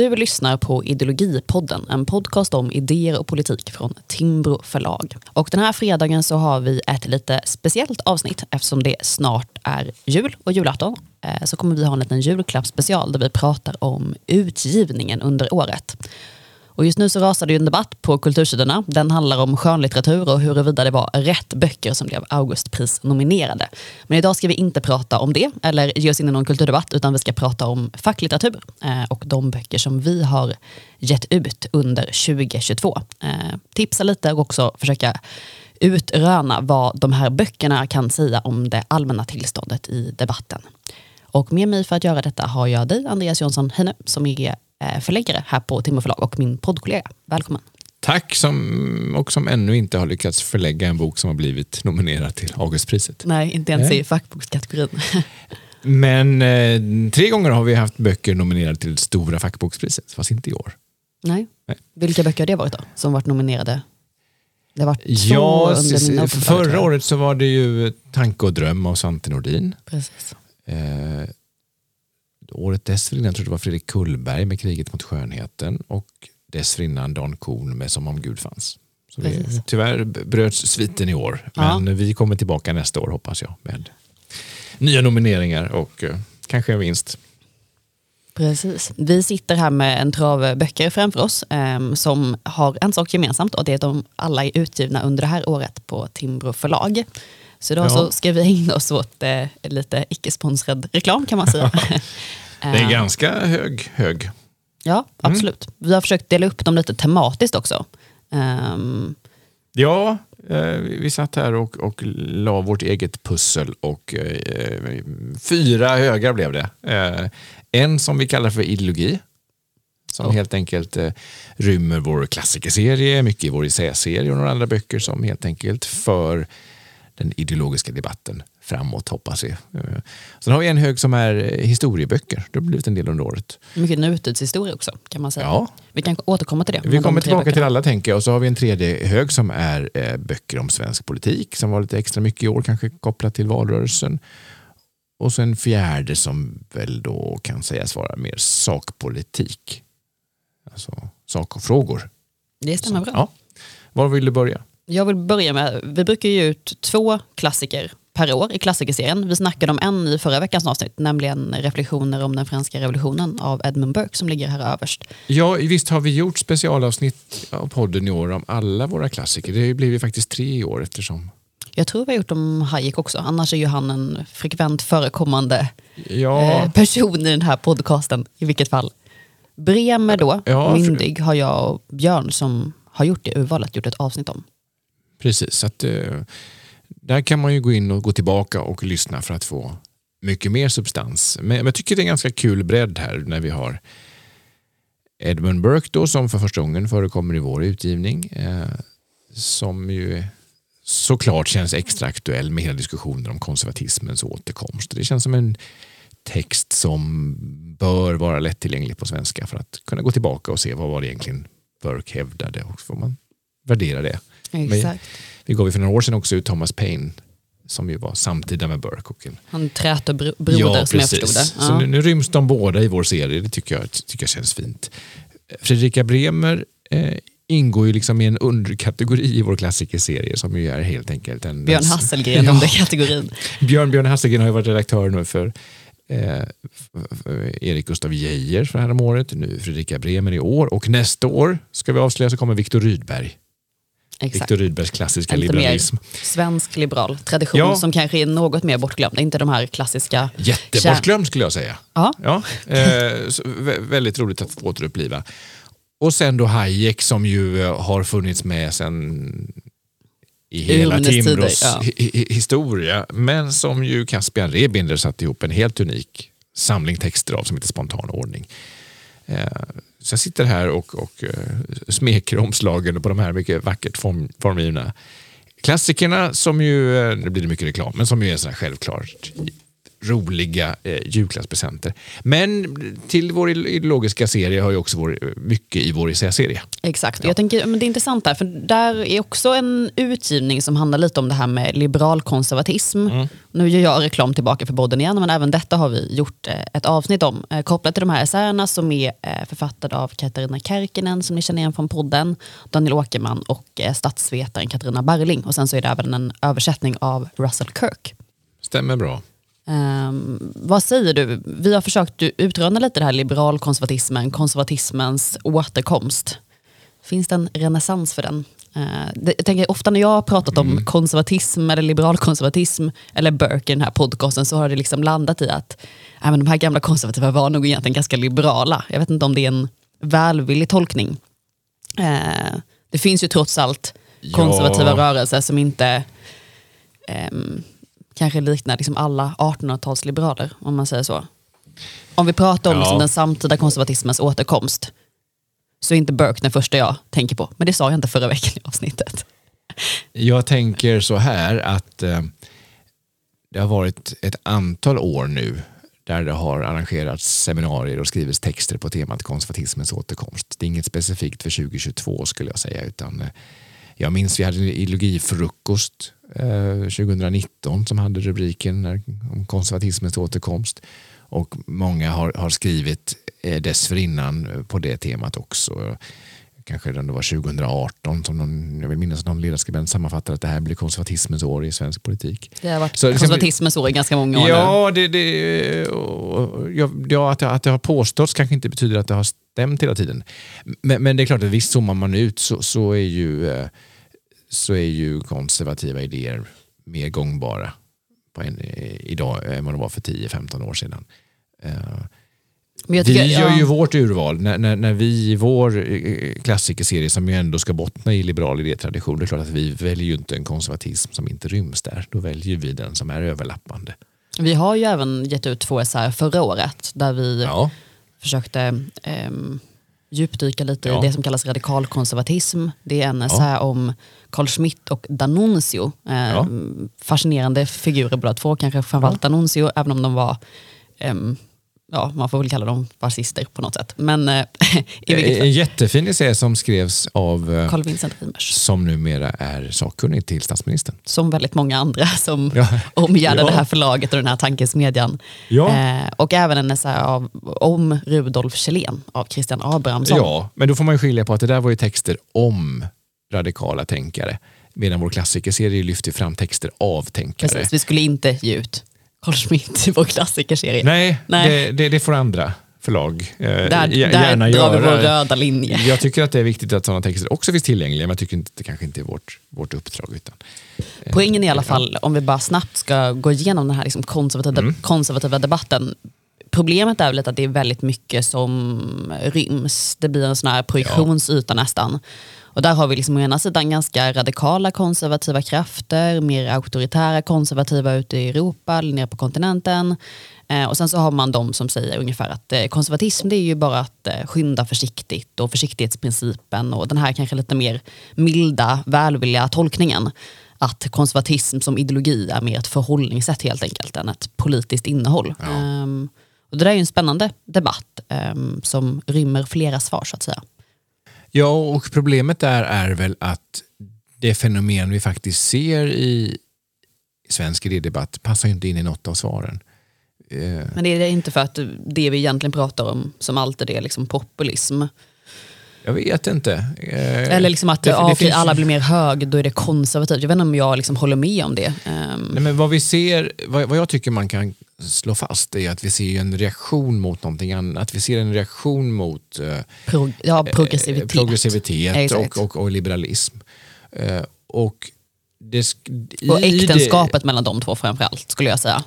Du lyssnar på Ideologipodden, en podcast om idéer och politik från Timbro förlag. Och den här fredagen så har vi ett lite speciellt avsnitt eftersom det snart är jul och julafton. Eh, så kommer vi ha en liten julklappsspecial där vi pratar om utgivningen under året. Och just nu så rasar det ju en debatt på kultursidorna. Den handlar om skönlitteratur och huruvida det var rätt böcker som blev Augustpris-nominerade. Men idag ska vi inte prata om det eller ge oss in i någon kulturdebatt utan vi ska prata om facklitteratur eh, och de böcker som vi har gett ut under 2022. Eh, tipsa lite och också försöka utröna vad de här böckerna kan säga om det allmänna tillståndet i debatten. Och med mig för att göra detta har jag dig, Andreas Jonsson Heine, som är förläggare här på Timmer förlag och min poddkollega. Välkommen. Tack som, och som ännu inte har lyckats förlägga en bok som har blivit nominerad till Augustpriset. Nej, inte ens Nej. i fackbokskategorin. Men eh, tre gånger har vi haft böcker nominerade till Stora fackbokspriset, fast inte i år. Nej. Nej. Vilka böcker har det varit då, som varit nominerade? Det har varit Ja, under mina förra året så var det ju Tanke och dröm av Svante Nordin. Precis. Eh, året dessförinnan tror jag det var Fredrik Kullberg med Kriget mot skönheten och dessförinnan Dan Kuhn med Som om Gud fanns. Så vi, Precis. tyvärr bröts sviten i år, Ja. men vi kommer tillbaka nästa år hoppas jag med nya nomineringar och eh, kanske en vinst. Precis. Vi sitter här med en trav böcker framför oss ehm, som har en sak gemensamt och det är att de alla är utgivna under det här året på Timbro förlag. Så idag Ja. så ska vi ägna oss åt eh, lite icke-sponsrad reklam kan man säga. Det är Ehm, ganska hög, hög. Ja, absolut. Vi har försökt dela upp dem lite tematiskt också. Ehm, Ja, eh, vi satt här och, och la vårt eget pussel och eh, fyra högar blev det. Eh, en som vi kallar för ideologi. Som Oh. helt enkelt eh, rymmer vår klassikerserie, mycket i vår essäserie och några andra böcker som helt enkelt för den ideologiska debatten framåt hoppas vi. Eh, Sen har vi en hög som är eh, historieböcker. Det har blivit en del under året. mycket nutidshistoria också kan man säga. Ja. Vi kan återkomma till det. Vi kommer tillbaka till böckerna. alla tänker jag. Och så har vi en tredje hög som är eh, böcker om svensk politik som var lite extra mycket i år, kanske kopplat till valrörelsen. Och så en fjärde som väl då kan sägas vara mer sakpolitik. Alltså sakfrågor. Det stämmer bra. Ja. Var vill du börja? Jag vill börja med, vi brukar ge ut två klassiker per år i klassikerserien. Vi snackade om en i förra veckans avsnitt, nämligen Reflektioner om den franska revolutionen av Edmund Burke som ligger här överst. Ja, visst har vi gjort specialavsnitt av podden i år om alla våra klassiker. Det blir ju faktiskt tre i år eftersom Jag tror vi har gjort om Hayek också, annars är ju han en frekvent förekommande Ja, eh, person i den här podcasten i vilket fall. Bremer då, Ja, Myndig, har jag och Björn som har gjort det urvalet, gjort ett avsnitt om. Precis, så att, eh, där kan man ju gå in och gå tillbaka och lyssna för att få mycket mer substans. Men jag tycker det är en ganska kul bredd här när vi har Edmund Burke då, som för första gången förekommer i vår utgivning. Eh, som ju såklart känns extra aktuell med hela diskussionen om konservatismens återkomst. Det känns som en text som bör vara lättillgänglig på svenska för att kunna gå tillbaka och se vad var det egentligen Burke hävdade och så får man värdera det. Exakt. Vi gav ju för några år sedan också ut Thomas Paine som ju var samtida med Burke. Och en... Han trätobroder som jag förstod det. Så nu, nu ryms de båda i vår serie, det tycker jag, tycker jag känns fint. Fredrika Bremer eh, ingår ju liksom i en underkategori i vår klassikerserie som ju är helt enkelt en... Björn Hasselgren Ja. under kategorin. Björn, Björn Hasselgren har ju varit redaktör nu för eh, Erik Gustav Geijer för här om året, nu Fredrika Bremer i år och nästa år ska vi avslöja så kommer Viktor Rydberg. Exakt. Viktor Rydbergs klassiska lite liberalism. svensk liberal tradition Ja. som kanske är något mer bortglömd. Inte de här klassiska... Jättebortglömd skulle jag säga. Ja, Ja, eh, väldigt roligt att få återuppliva. Och sen då Hayek som ju eh, har funnits med sen i hela tider, Timbros ja. hi- hi- historia. Men som ju Caspian Rebinder satt ihop en helt unik samling texter av som heter Spontan ordning. Eh, så jag sitter här och, och eh, smeker omslagen på de här mycket vackert form, formgivna klassikerna som ju, eh, nu blir det mycket reklam, men som ju är sådär självklart roliga eh, julklappspresenter. Men till vår ideologiska serie har ju också vår, mycket i vår serie. Exakt, ja. jag tänker, men det är intressant där, för där är också en utgivning som handlar lite om det här med liberalkonservatism. Mm. Nu gör jag reklam tillbaka för podden igen, men även detta har vi gjort eh, ett avsnitt om. Eh, kopplat till de här essäerna som är eh, författade av Katarina Kärkinen, som ni känner igen från podden, Daniel Åkerman och statsvetaren Katarina Barling. Och sen så är det även en översättning av Russell Kirk. Stämmer bra. Um, vad säger du? Vi har försökt utröna lite det här liberalkonservatismen, konservatismens återkomst. Finns det en renässans för den? Uh, det, jag tänker, ofta när jag har pratat mm. om konservatism eller liberalkonservatism eller Burke i den här podcasten så har det liksom landat i att äh, men de här gamla konservativa var nog egentligen ganska liberala. Jag vet inte om det är en välvillig tolkning. Uh, det finns ju trots allt konservativa ja. rörelser som inte um, kanske liknar liksom alla 1800-talsliberaler, om man säger så. Om vi pratar om ja. liksom den samtida konservatismens återkomst, så är inte Burke den första jag tänker på. Men det sa jag inte förra veckan i avsnittet. Jag tänker så här att eh, det har varit ett antal år nu där det har arrangerats seminarier och skrivits texter på temat konservatismens återkomst. Det är inget specifikt för 2022 skulle jag säga, utan eh, jag minns vi hade en ideologifrukost 2019 eh, som hade rubriken om konservatismens återkomst. Och många har, har skrivit eh, dessförinnan på det temat också. Kanske det var 2018 som någon, jag vill minnas någon ledarskribent sammanfattade att det här blir konservatismens år i svensk politik. Det har varit Så, konservatismens år i ganska många år Ja, det, det, ja att, det, att det har påståtts kanske inte betyder att det har stämt hela tiden. Men, men det är klart att visst zoomar man ut så, så är ju eh, så är ju konservativa idéer mer gångbara på en, idag än vad de var för 10-15 år sedan. Uh, vi tycker, gör ja. ju vårt urval. När, när, när, vi i vår eh, klassikerserie som ju ändå ska bottna i liberal idétradition, det är klart att vi väljer ju inte en konservatism som inte ryms där. Då väljer vi den som är överlappande. Vi har ju även gett ut två essäer förra året där vi ja. försökte um, djupdyka lite ja. i det som kallas radikalkonservatism. Det är en ja. om Carl Schmitt och D'Annunzio. Eh, ja. Fascinerande figurer båda två, kanske framförallt ja. D'Annunzio, även om de var eh, ja, man får väl kalla dem fascister på något sätt. Men, eh, en jättefin essä som skrevs av eh, Carl Vincent Rimers. Som numera är sakkunnig till statsministern. Som väldigt många andra som ja. omgärdar ja. det här förlaget och den här tankesmedjan. Ja. Eh, och även en essä av, om Rudolf Kjellén av Christian Abrahamsson. Ja, men då får man skilja på att det där var ju texter om radikala tänkare. Medan vår klassikerserie lyfter fram texter av tänkare. Precis, vi skulle inte ge ut Carl Schmitt i vår klassikerserie. Nej, Nej. Det, det, det får andra förlag eh, där, gärna där drar vi vår röda linje. Jag tycker att det är viktigt att sådana texter också finns tillgängliga, men jag tycker inte, det kanske inte är vårt, vårt uppdrag. Utan, eh, Poängen i alla fall, om vi bara snabbt ska gå igenom den här liksom konservativa, mm. konservativa debatten. Problemet är väl att det är väldigt mycket som ryms. Det blir en sån här projektionsyta ja. nästan. Och där har vi liksom å ena sidan ganska radikala konservativa krafter, mer auktoritära konservativa ute i Europa, nere på kontinenten. Eh, och sen så har man de som säger ungefär att eh, konservatism det är ju bara att eh, skynda försiktigt och försiktighetsprincipen och den här kanske lite mer milda, välvilliga tolkningen att konservatism som ideologi är mer ett förhållningssätt helt enkelt än ett politiskt innehåll. Ja. Um, och det där är ju en spännande debatt um, som rymmer flera svar så att säga. Ja, och problemet där är väl att det fenomen vi faktiskt ser i svensk idédebatt passar inte in i något av svaren. Men det är inte för att det vi egentligen pratar om som alltid är liksom populism. Jag vet inte. Eh, Eller liksom att det, ja, det finns... alla blir mer hög, då är det konservativt. Jag vet inte om jag liksom håller med om det. Ehm. Nej, men vad vi ser, vad, vad jag tycker man kan slå fast är att vi ser en reaktion mot någonting annat. Vi ser en reaktion mot eh, Pro, ja, progressivitet, progressivitet och, och, och, liberalism. Eh, och, det, och äktenskapet det, mellan de två framförallt skulle jag säga.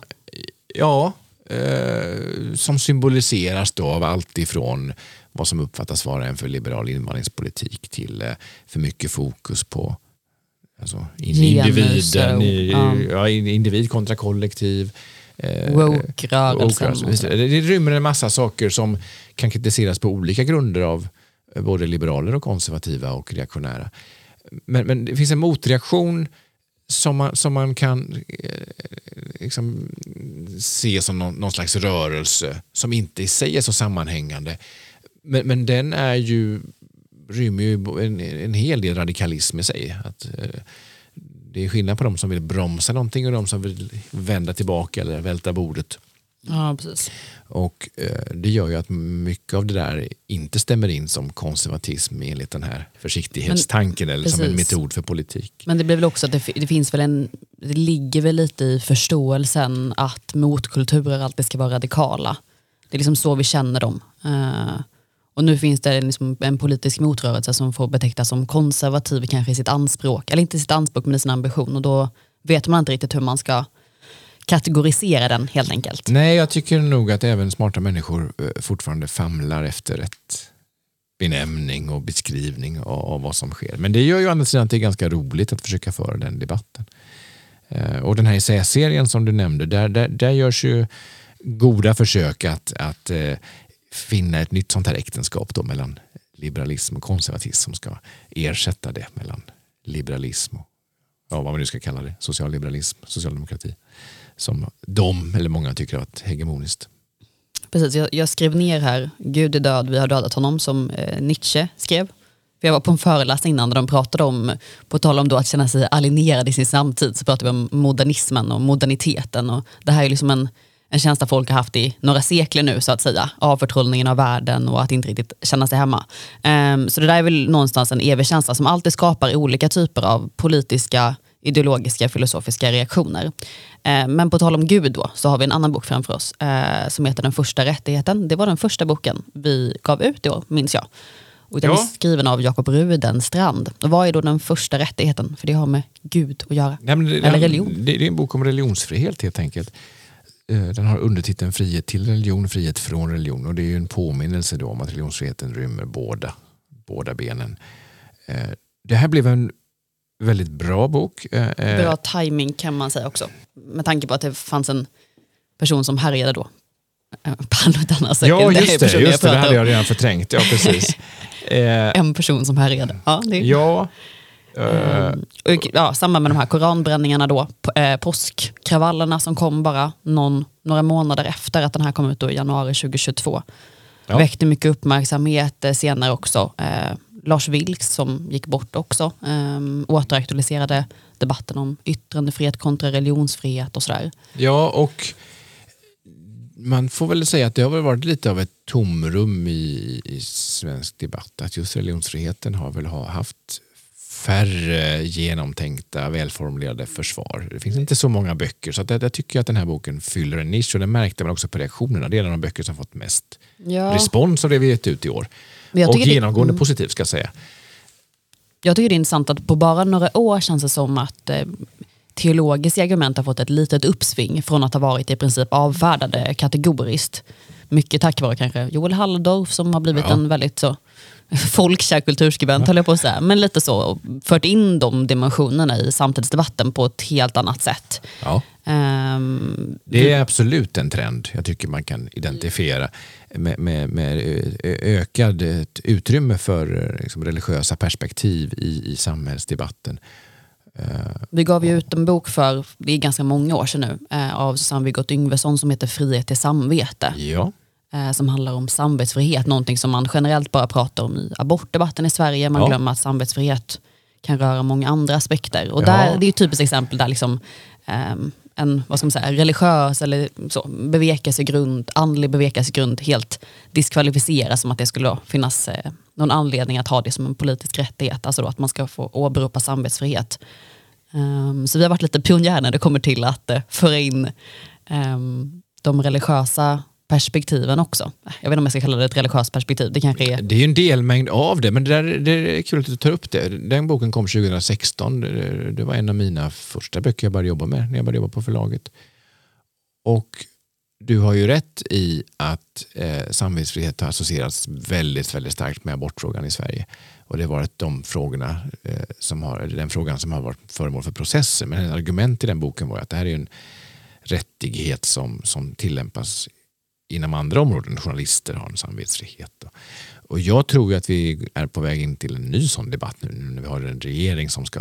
Ja, eh, som symboliseras då av allt ifrån vad som uppfattas vara en för liberal invandringspolitik till eh, för mycket fokus på alltså, individen, ja. individ kontra kollektiv. Eh, Woke-rörelsen. Woke det rymmer en massa saker som kan kritiseras på olika grunder av eh, både liberaler och konservativa och reaktionära. Men, men det finns en motreaktion som man, som man kan liksom ses som någon, någon slags rörelse som inte i sig är så sammanhängande. Men, men den är ju, rymmer ju en, en hel del radikalism i sig. Att, eh, det är skillnad på de som vill bromsa någonting och de som vill vända tillbaka eller välta bordet. Ja, precis. Och eh, Det gör ju att mycket av det där inte stämmer in som konservatism enligt den här försiktighetstanken Men, eller precis. som en metod för politik. Men det blir väl också att det, det, finns väl en, det ligger väl lite i förståelsen att motkulturer alltid ska vara radikala. Det är liksom så vi känner dem. Uh, och nu finns det liksom en politisk motrörelse som får betecknas som konservativ kanske i sitt anspråk, eller inte i sitt anspråk men i sin ambition och då vet man inte riktigt hur man ska kategorisera den helt enkelt. Nej, jag tycker nog att även smarta människor eh, fortfarande famlar efter ett benämning och beskrivning av vad som sker. Men det gör ju å andra sidan att det är ganska roligt att försöka föra den debatten. Eh, och den här essäserien som du nämnde, där, där, där görs ju goda försök att, att eh, finna ett nytt sånt här äktenskap då mellan liberalism och konservatism som ska ersätta det mellan liberalism och ja, vad man nu ska kalla det, socialliberalism, socialdemokrati som de, eller många, tycker har varit hegemoniskt. Precis, jag, jag, skrev ner här, Gud är död, vi har dödat honom, som eh, Nietzsche skrev. För jag var på en föreläsning innan där de pratade om, på tal om då att känna sig alienerad i sin samtid, så pratade vi om modernismen och moderniteten. Och det här är liksom en, en känsla folk har haft i några sekler nu så att säga. Avförtrollningen av världen och att inte riktigt känna sig hemma. Um, så det där är väl någonstans en evig känsla som alltid skapar olika typer av politiska ideologiska filosofiska reaktioner. Eh, men på tal om Gud då, så har vi en annan bok framför oss eh, som heter Den första rättigheten. Det var den första boken vi gav ut i år, minns jag. Och den ja. är skriven av Jakob Rudenstrand. Och vad är då den första rättigheten? För det har med Gud att göra. Nej, det, Eller religion. Det, det är en bok om religionsfrihet helt enkelt. Eh, den har undertiteln Frihet till religion, frihet från religion. Och det är ju en påminnelse då om att religionsfriheten rymmer båda, båda benen. Det här blev en väldigt bra bok. Eh, eh, bra timing kan man säga också. Med tanke på att det fanns en person som härjade då. Eh, ja, just det. Just det, det hade jag redan förträngt. Ja, precis. en person som härjade. Ja, det... ja. Mm. Och, ja, samband med de här koranbränningarna då, påskkravallerna som kom bara någon, några månader efter att den här kom ut då i januari 2022. Ja. Väckte mycket uppmärksamhet senare också. Lars Vilks som gick bort också um, återaktualiserade debatten om yttrandefrihet kontra religionsfrihet och sådär. Ja, och man får väl säga att det har väl varit lite av ett tomrum i, i svensk debatt. Att just religionsfriheten har väl haft färre genomtänkta, välformulerade försvar. Det finns inte så många böcker, så att jag, jag tycker att den här boken fyller en nisch och det märkte man också på reaktionerna. Det är en av de böcker som fått mest ja. respons av det vi gett ut i år och genomgående det, mm. positivt ska jag säga. Jag tycker det är intressant att på bara några år känns det som att eh, teologiska argument har fått ett litet uppsving från att ha varit i princip avfärdade kategoriskt. Mycket tack vare kanske Joel Halldorf som har blivit ja. en väldigt så folkkär kulturskribent, höll jag på att säga. Men lite så, fört in de dimensionerna i samtidsdebatten på ett helt annat sätt. Ja. Um, det är absolut en trend jag tycker man kan identifiera med, med, med ökad utrymme för liksom, religiösa perspektiv i, i samhällsdebatten. Vi gav ju ut en bok för, det är ganska många år sedan nu, eh, av Susanne Viggot Yngvesson som heter Frihet till samvete. Ja. Eh, som handlar om samvetsfrihet, någonting som man generellt bara pratar om i abortdebatten i Sverige. Man ja. glömmer att samvetsfrihet kan röra många andra aspekter. Och där, ja. det är ett typiskt exempel där liksom, um, en vad ska man säga, religiös eller så, bevekelsegrund, andlig bevekelsegrund helt diskvalificeras som att det skulle finnas eh, någon anledning att ha det som en politisk rättighet. Alltså då att man ska få åberopa samvetsfrihet. Um, så vi har varit lite pionjärer när det kommer till att uh, föra in um, de religiösa perspektiven också. Jag vet inte om jag ska kalla det ett religiöst perspektiv. Det kanske är... Det är ju en delmängd av det, men det, där, det är kul att du tar upp det. Den boken kom 2016. Det var en av mina första böcker jag började jobba med när jag började jobba på förlaget. Och du har ju rätt i att eh, samvetsfrihet har associerats väldigt, väldigt starkt med abortfrågan i Sverige. Och det har varit de frågorna eh, som har, den frågan som har varit föremål för processer. Men ett argument i den boken var att det här är en rättighet som, som tillämpas inom andra områden. Journalister har en samvetsfrihet. Och jag tror att vi är på väg in till en ny sån debatt nu när vi har en regering som ska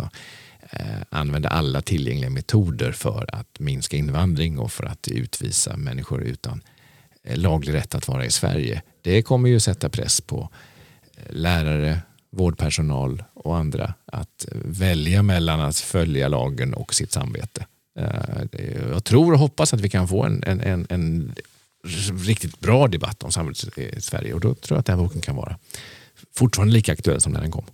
eh, använda alla tillgängliga metoder för att minska invandring och för att utvisa människor utan eh, laglig rätt att vara i Sverige. Det kommer ju sätta press på eh, lärare, vårdpersonal och andra att välja mellan att följa lagen och sitt samvete. Jag tror och hoppas att vi kan få en, en, en, riktigt bra debatt om samhället i Sverige och då tror jag att den här boken kan vara fortfarande lika aktuell som när den kom.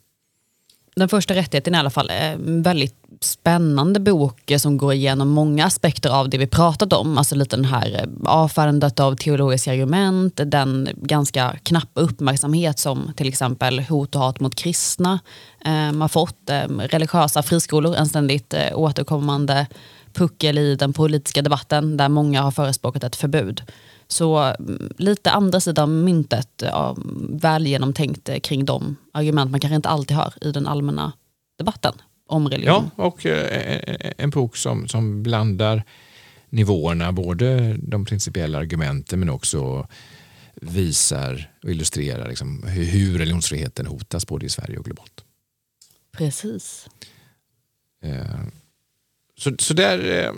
Den första rättigheten i alla fall är en väldigt spännande bok eh, som går igenom många aspekter av det vi pratat om. Alltså lite den här eh, avfärdandet av teologiska argument, den ganska knappa uppmärksamhet som till exempel hot och hat mot kristna eh, har fått. Eh, religiösa friskolor, en ständigt eh, återkommande puckel i den politiska debatten där många har förespråkat ett förbud. Så mm, lite andra sidan myntet, ja, väl genomtänkt eh, kring de argument man kanske inte alltid hör i den allmänna debatten om religion. Ja, och eh, en bok som, som blandar nivåerna, både de principiella argumenten men också visar och illustrerar liksom hur religionsfriheten hotas både i Sverige och globalt. Precis. Eh, så, så där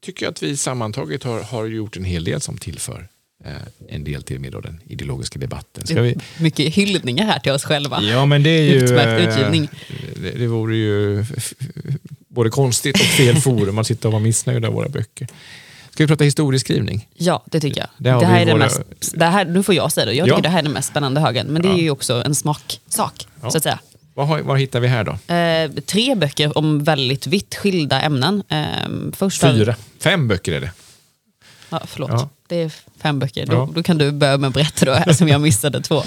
tycker jag att vi sammantaget har, har gjort en hel del som tillför eh, en del till med den ideologiska debatten. Ska vi... Mycket hyllningar här till oss själva. Ja, men det är ju... Utmärkt utgivning. Det, det vore ju både konstigt och fel forum att sitta och vara missnöjd av våra böcker. Ska vi prata historieskrivning? Ja, det tycker jag. Det, det här är våra... det mest, det här, nu får jag säga det, jag tycker ja. det här är den mest spännande högen. Men det är ju också en smaksak, ja. så att säga. Vad, har, vad hittar vi här då? Eh, tre böcker om väldigt vitt skilda ämnen. Eh, första... Fyra. Fem böcker är det. Ja, förlåt, ja. det är fem böcker. Då, ja. då kan du börja med att berätta då, eftersom jag missade två.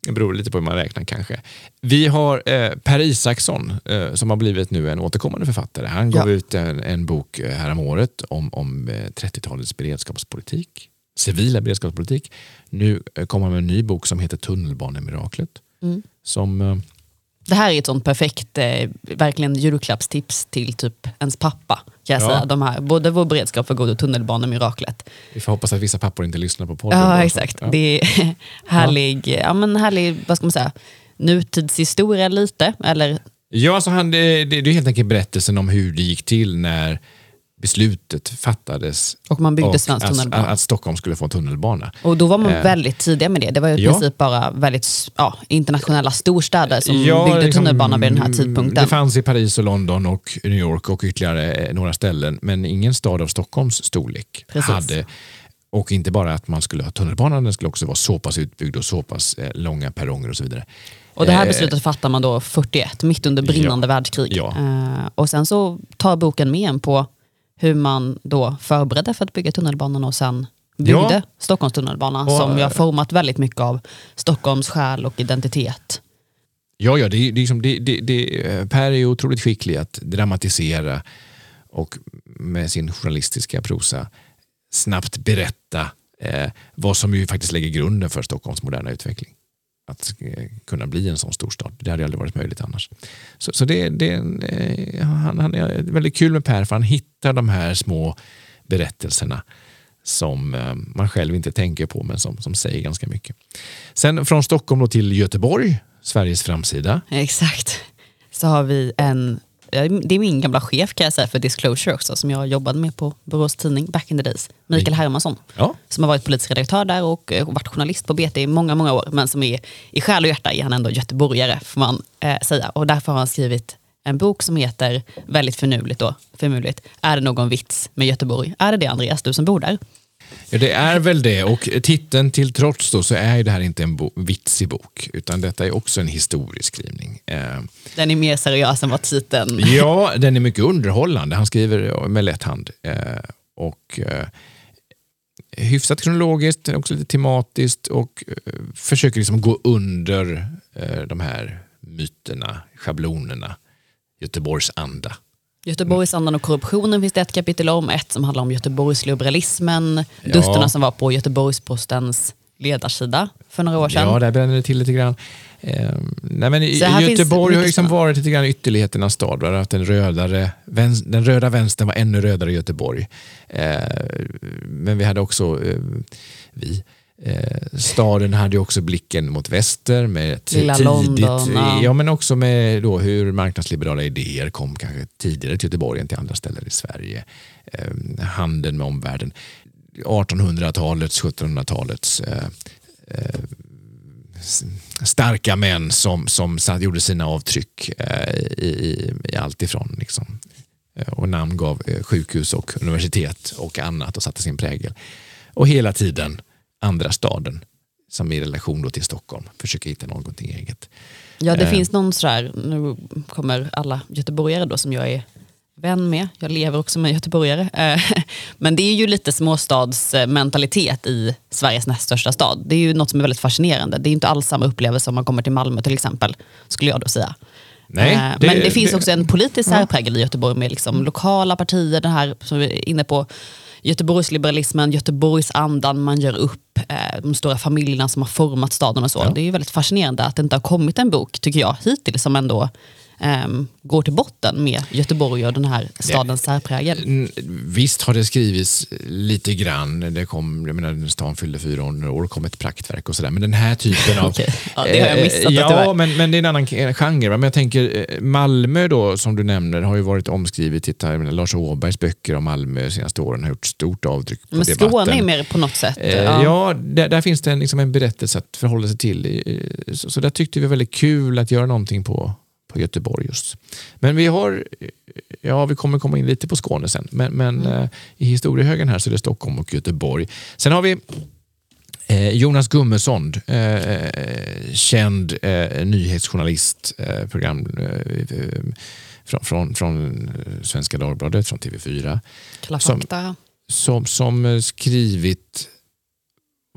Det beror lite på hur man räknar kanske. Vi har eh, Per Isaksson eh, som har blivit nu en återkommande författare. Han gav ja. ut en, en bok eh, häromåret om, om 30-talets eh, beredskapspolitik, civila beredskapspolitik. Nu eh, kommer han med en ny bok som heter Tunnelbanemiraklet. Mm. Som det här är ett sånt perfekt eh, verkligen julklappstips till typ ens pappa. Kan jag ja. säga. De här, både vår beredskap för god och tunnelbanemiraklet. Vi får hoppas att vissa pappor inte lyssnar på podden. Ja, exakt. Ja. Det är härlig, ja. ja. men härlig, vad ska man säga, nutidshistoria lite. Eller? Ja, alltså han, det, det, det är helt enkelt berättelsen om hur det gick till när beslutet fattades och man byggde och. Att, att, Stockholm skulle få tunnelbana. Och då var man eh. väldigt tidiga med det. Det var ju i ja. princip bara väldigt ja, internationella storstäder som ja, byggde liksom, tunnelbana vid den här tidpunkten. Det fanns i Paris och London och New York och ytterligare eh, några ställen. Men ingen stad av Stockholms storlek Precis. hade och inte bara att man skulle ha tunnelbanan, den skulle också vara så pass utbyggd och så pass eh, långa perronger och så vidare. Och det här beslutet fattar man då 41, mitt under brinnande ja, världskrig. Ja. och sen så tar boken med en på hur man då förberedde för att bygga tunnelbanan och sen byggde ja. Stockholms tunnelbana och, som ju har format väldigt mycket av Stockholms själ och identitet. Ja, ja det, det, liksom, det, det, det, Per är otroligt skicklig att dramatisera och med sin journalistiska prosa snabbt berätta eh, vad som ju faktiskt lägger grunden för Stockholms moderna utveckling att kunna bli en sån storstad. Det hade aldrig varit möjligt annars. Så, så det, det, eh, han, han är väldigt kul med Per för han hittar de här små berättelserna som eh, man själv inte tänker på men som, som säger ganska mycket. Sen från Stockholm till Göteborg, Sveriges framsida. Exakt. Så har vi en det är min gamla chef kan jag säga för Disclosure också, som jag jobbade med på Borås Tidning back in the days. Mikael Hermansson, ja. som har varit politisk redaktör där och, och varit journalist på BT i många, många år, men som är i själ och hjärta är han ändå göteborgare, får man eh, säga. Och därför har han skrivit en bok som heter, väldigt finurligt då, finurligt, Är det någon vits med Göteborg? Är det det Andreas, du som bor där? Ja, det är väl det och titeln till trots då så är det här inte en bo vitsig bok utan detta är också en historieskrivning. Eh, den är mer seriös än vad titeln... Ja, den är mycket underhållande. Han skriver med lätt hand. Eh, och eh, hyfsat kronologiskt, också lite tematiskt och försöker liksom gå under de här myterna, schablonerna, Göteborgs anda. Göteborgsandan och korruptionen finns det ett kapitel om. Ett som handlar om Göteborgsliberalismen. Ja. Dutterna som var på Göteborgspostens ledarsida för några år sedan. Ja, där bränner det till lite grann. Eh, nej, men Göteborg har liksom varit lite grann ytterligheternas stad. Den, rödare, den röda vänstern var ännu rödare i Göteborg. Eh, men vi hade också, eh, vi, Eh, staden hade också blicken mot väster med Lilla tidigt, London, ja. ja men också med då hur marknadsliberala idéer kom kanske tidigare till Göteborg än till andra ställen i Sverige. Eh, handeln med omvärlden. 1800-talets, 1700-talets eh, eh, starka män som, som gjorde sina avtryck eh, i, i, i allt ifrån liksom, eh, och namngav eh, sjukhus och universitet och annat och satte sin prägel. Och hela tiden andra staden som i relation då till Stockholm försöker hitta någonting eget. Ja, det Eh. finns någon sådär, nu kommer alla göteborgare då som jag är vän med, jag lever också med göteborgare. Eh, Men det är ju lite småstadsmentalitet i Sveriges näst största stad. Det är ju något som är väldigt fascinerande. Det är inte alls samma upplevelse om man kommer till Malmö till exempel, skulle jag då säga. Nej, Eh, det- Men det finns det- också en politisk särprägel i Göteborg med liksom lokala partier, det här som vi är inne på, Göteborgsliberalismen, Göteborgsandan, man gör upp eh, de stora familjerna som har format staden och så. Ja. Det är ju väldigt fascinerande att det inte har kommit en bok, tycker jag, hittills som ändå ehm, går till botten med Göteborg och den här stadens särprägel. Mm, Visst har det skrivits lite grann. Det kom, jag menar, när stan fyllde 400 år kom ett praktverk och sådär. Men den här typen av... Okej. Ja, det har jag missat, Eh, Ja, men, men det är en annan genre. va? Men jag tänker eh, Malmö då, som du nämner, har ju varit omskrivet. Titta, menar, Lars Åbergs böcker om Malmö de senaste åren har gjort stort avtryck på Men debatten. Skåne är mer på något sätt. Eh, Ja, där, där finns det en, liksom en berättelse att förhålla sig till. Eh, Så, så där tyckte vi var väldigt kul att göra någonting på, på Göteborg just. Men vi har, eh, ja vi kommer komma in lite på Skåne sen, men, men eh, i historiehögen här så är det Stockholm och Göteborg. Sen har vi eh, Jonas Gummesson, eh, känd eh, nyhetsjournalist, eh, program eh, eh, från, från, från Svenska Dagbladet, från TV4 Kalla som- som, som eh, skrivit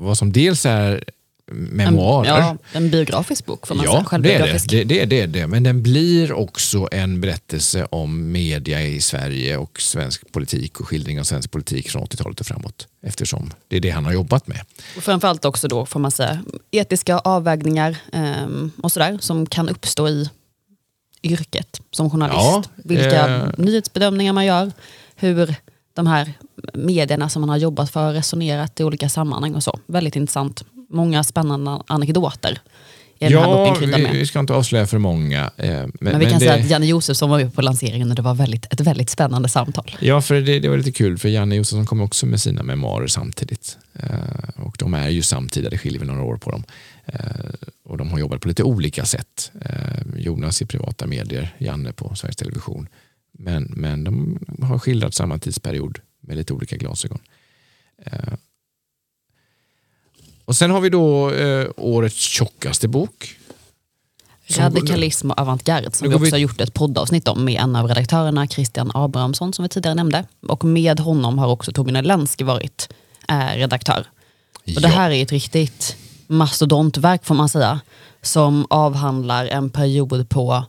vad som dels är memoarer. En, ja, en biografisk bok får man säga. Ja, det är det. Det, det, är det. Men den blir också en berättelse om media i Sverige och svensk politik och skildring av svensk politik från 80-talet och framåt. Eftersom det är det han har jobbat med. Och framförallt också då får man säga etiska avvägningar ehm, och sådär som kan uppstå i yrket som journalist. Ja, Vilka eh. nyhetsbedömningar man gör, hur de här medierna som man har jobbat för resonerat i olika sammanhang och så. Väldigt intressant. Många spännande anekdoter i den här Ja, boken vi, med. vi ska inte avslöja för många. eh, Men, Men vi kan det, säga att Janne Josefsson var med på lanseringen och det var väldigt, ett väldigt spännande samtal. Ja, för det, det var lite kul för Janne Josefsson kom också med sina memoarer samtidigt. Eh, och de är ju samtida, det skiljer väl några år på dem. Eh, och de har jobbat på lite olika sätt. Jonas i privata medier, Janne på Sveriges Television. Men, men de har skildrat samma tidsperiod med lite olika glasögon. Och sen har vi då eh, årets tjockaste bok. Radikalism och avantgarde som vi också har gjort ett poddavsnitt om med en av redaktörerna, Christian Abrahamsson som vi tidigare nämnde. Och med honom har också Torbjörn Elensky varit eh, redaktör. Och det Ja. här är ett riktigt mastodontverk får man säga. Som avhandlar en period på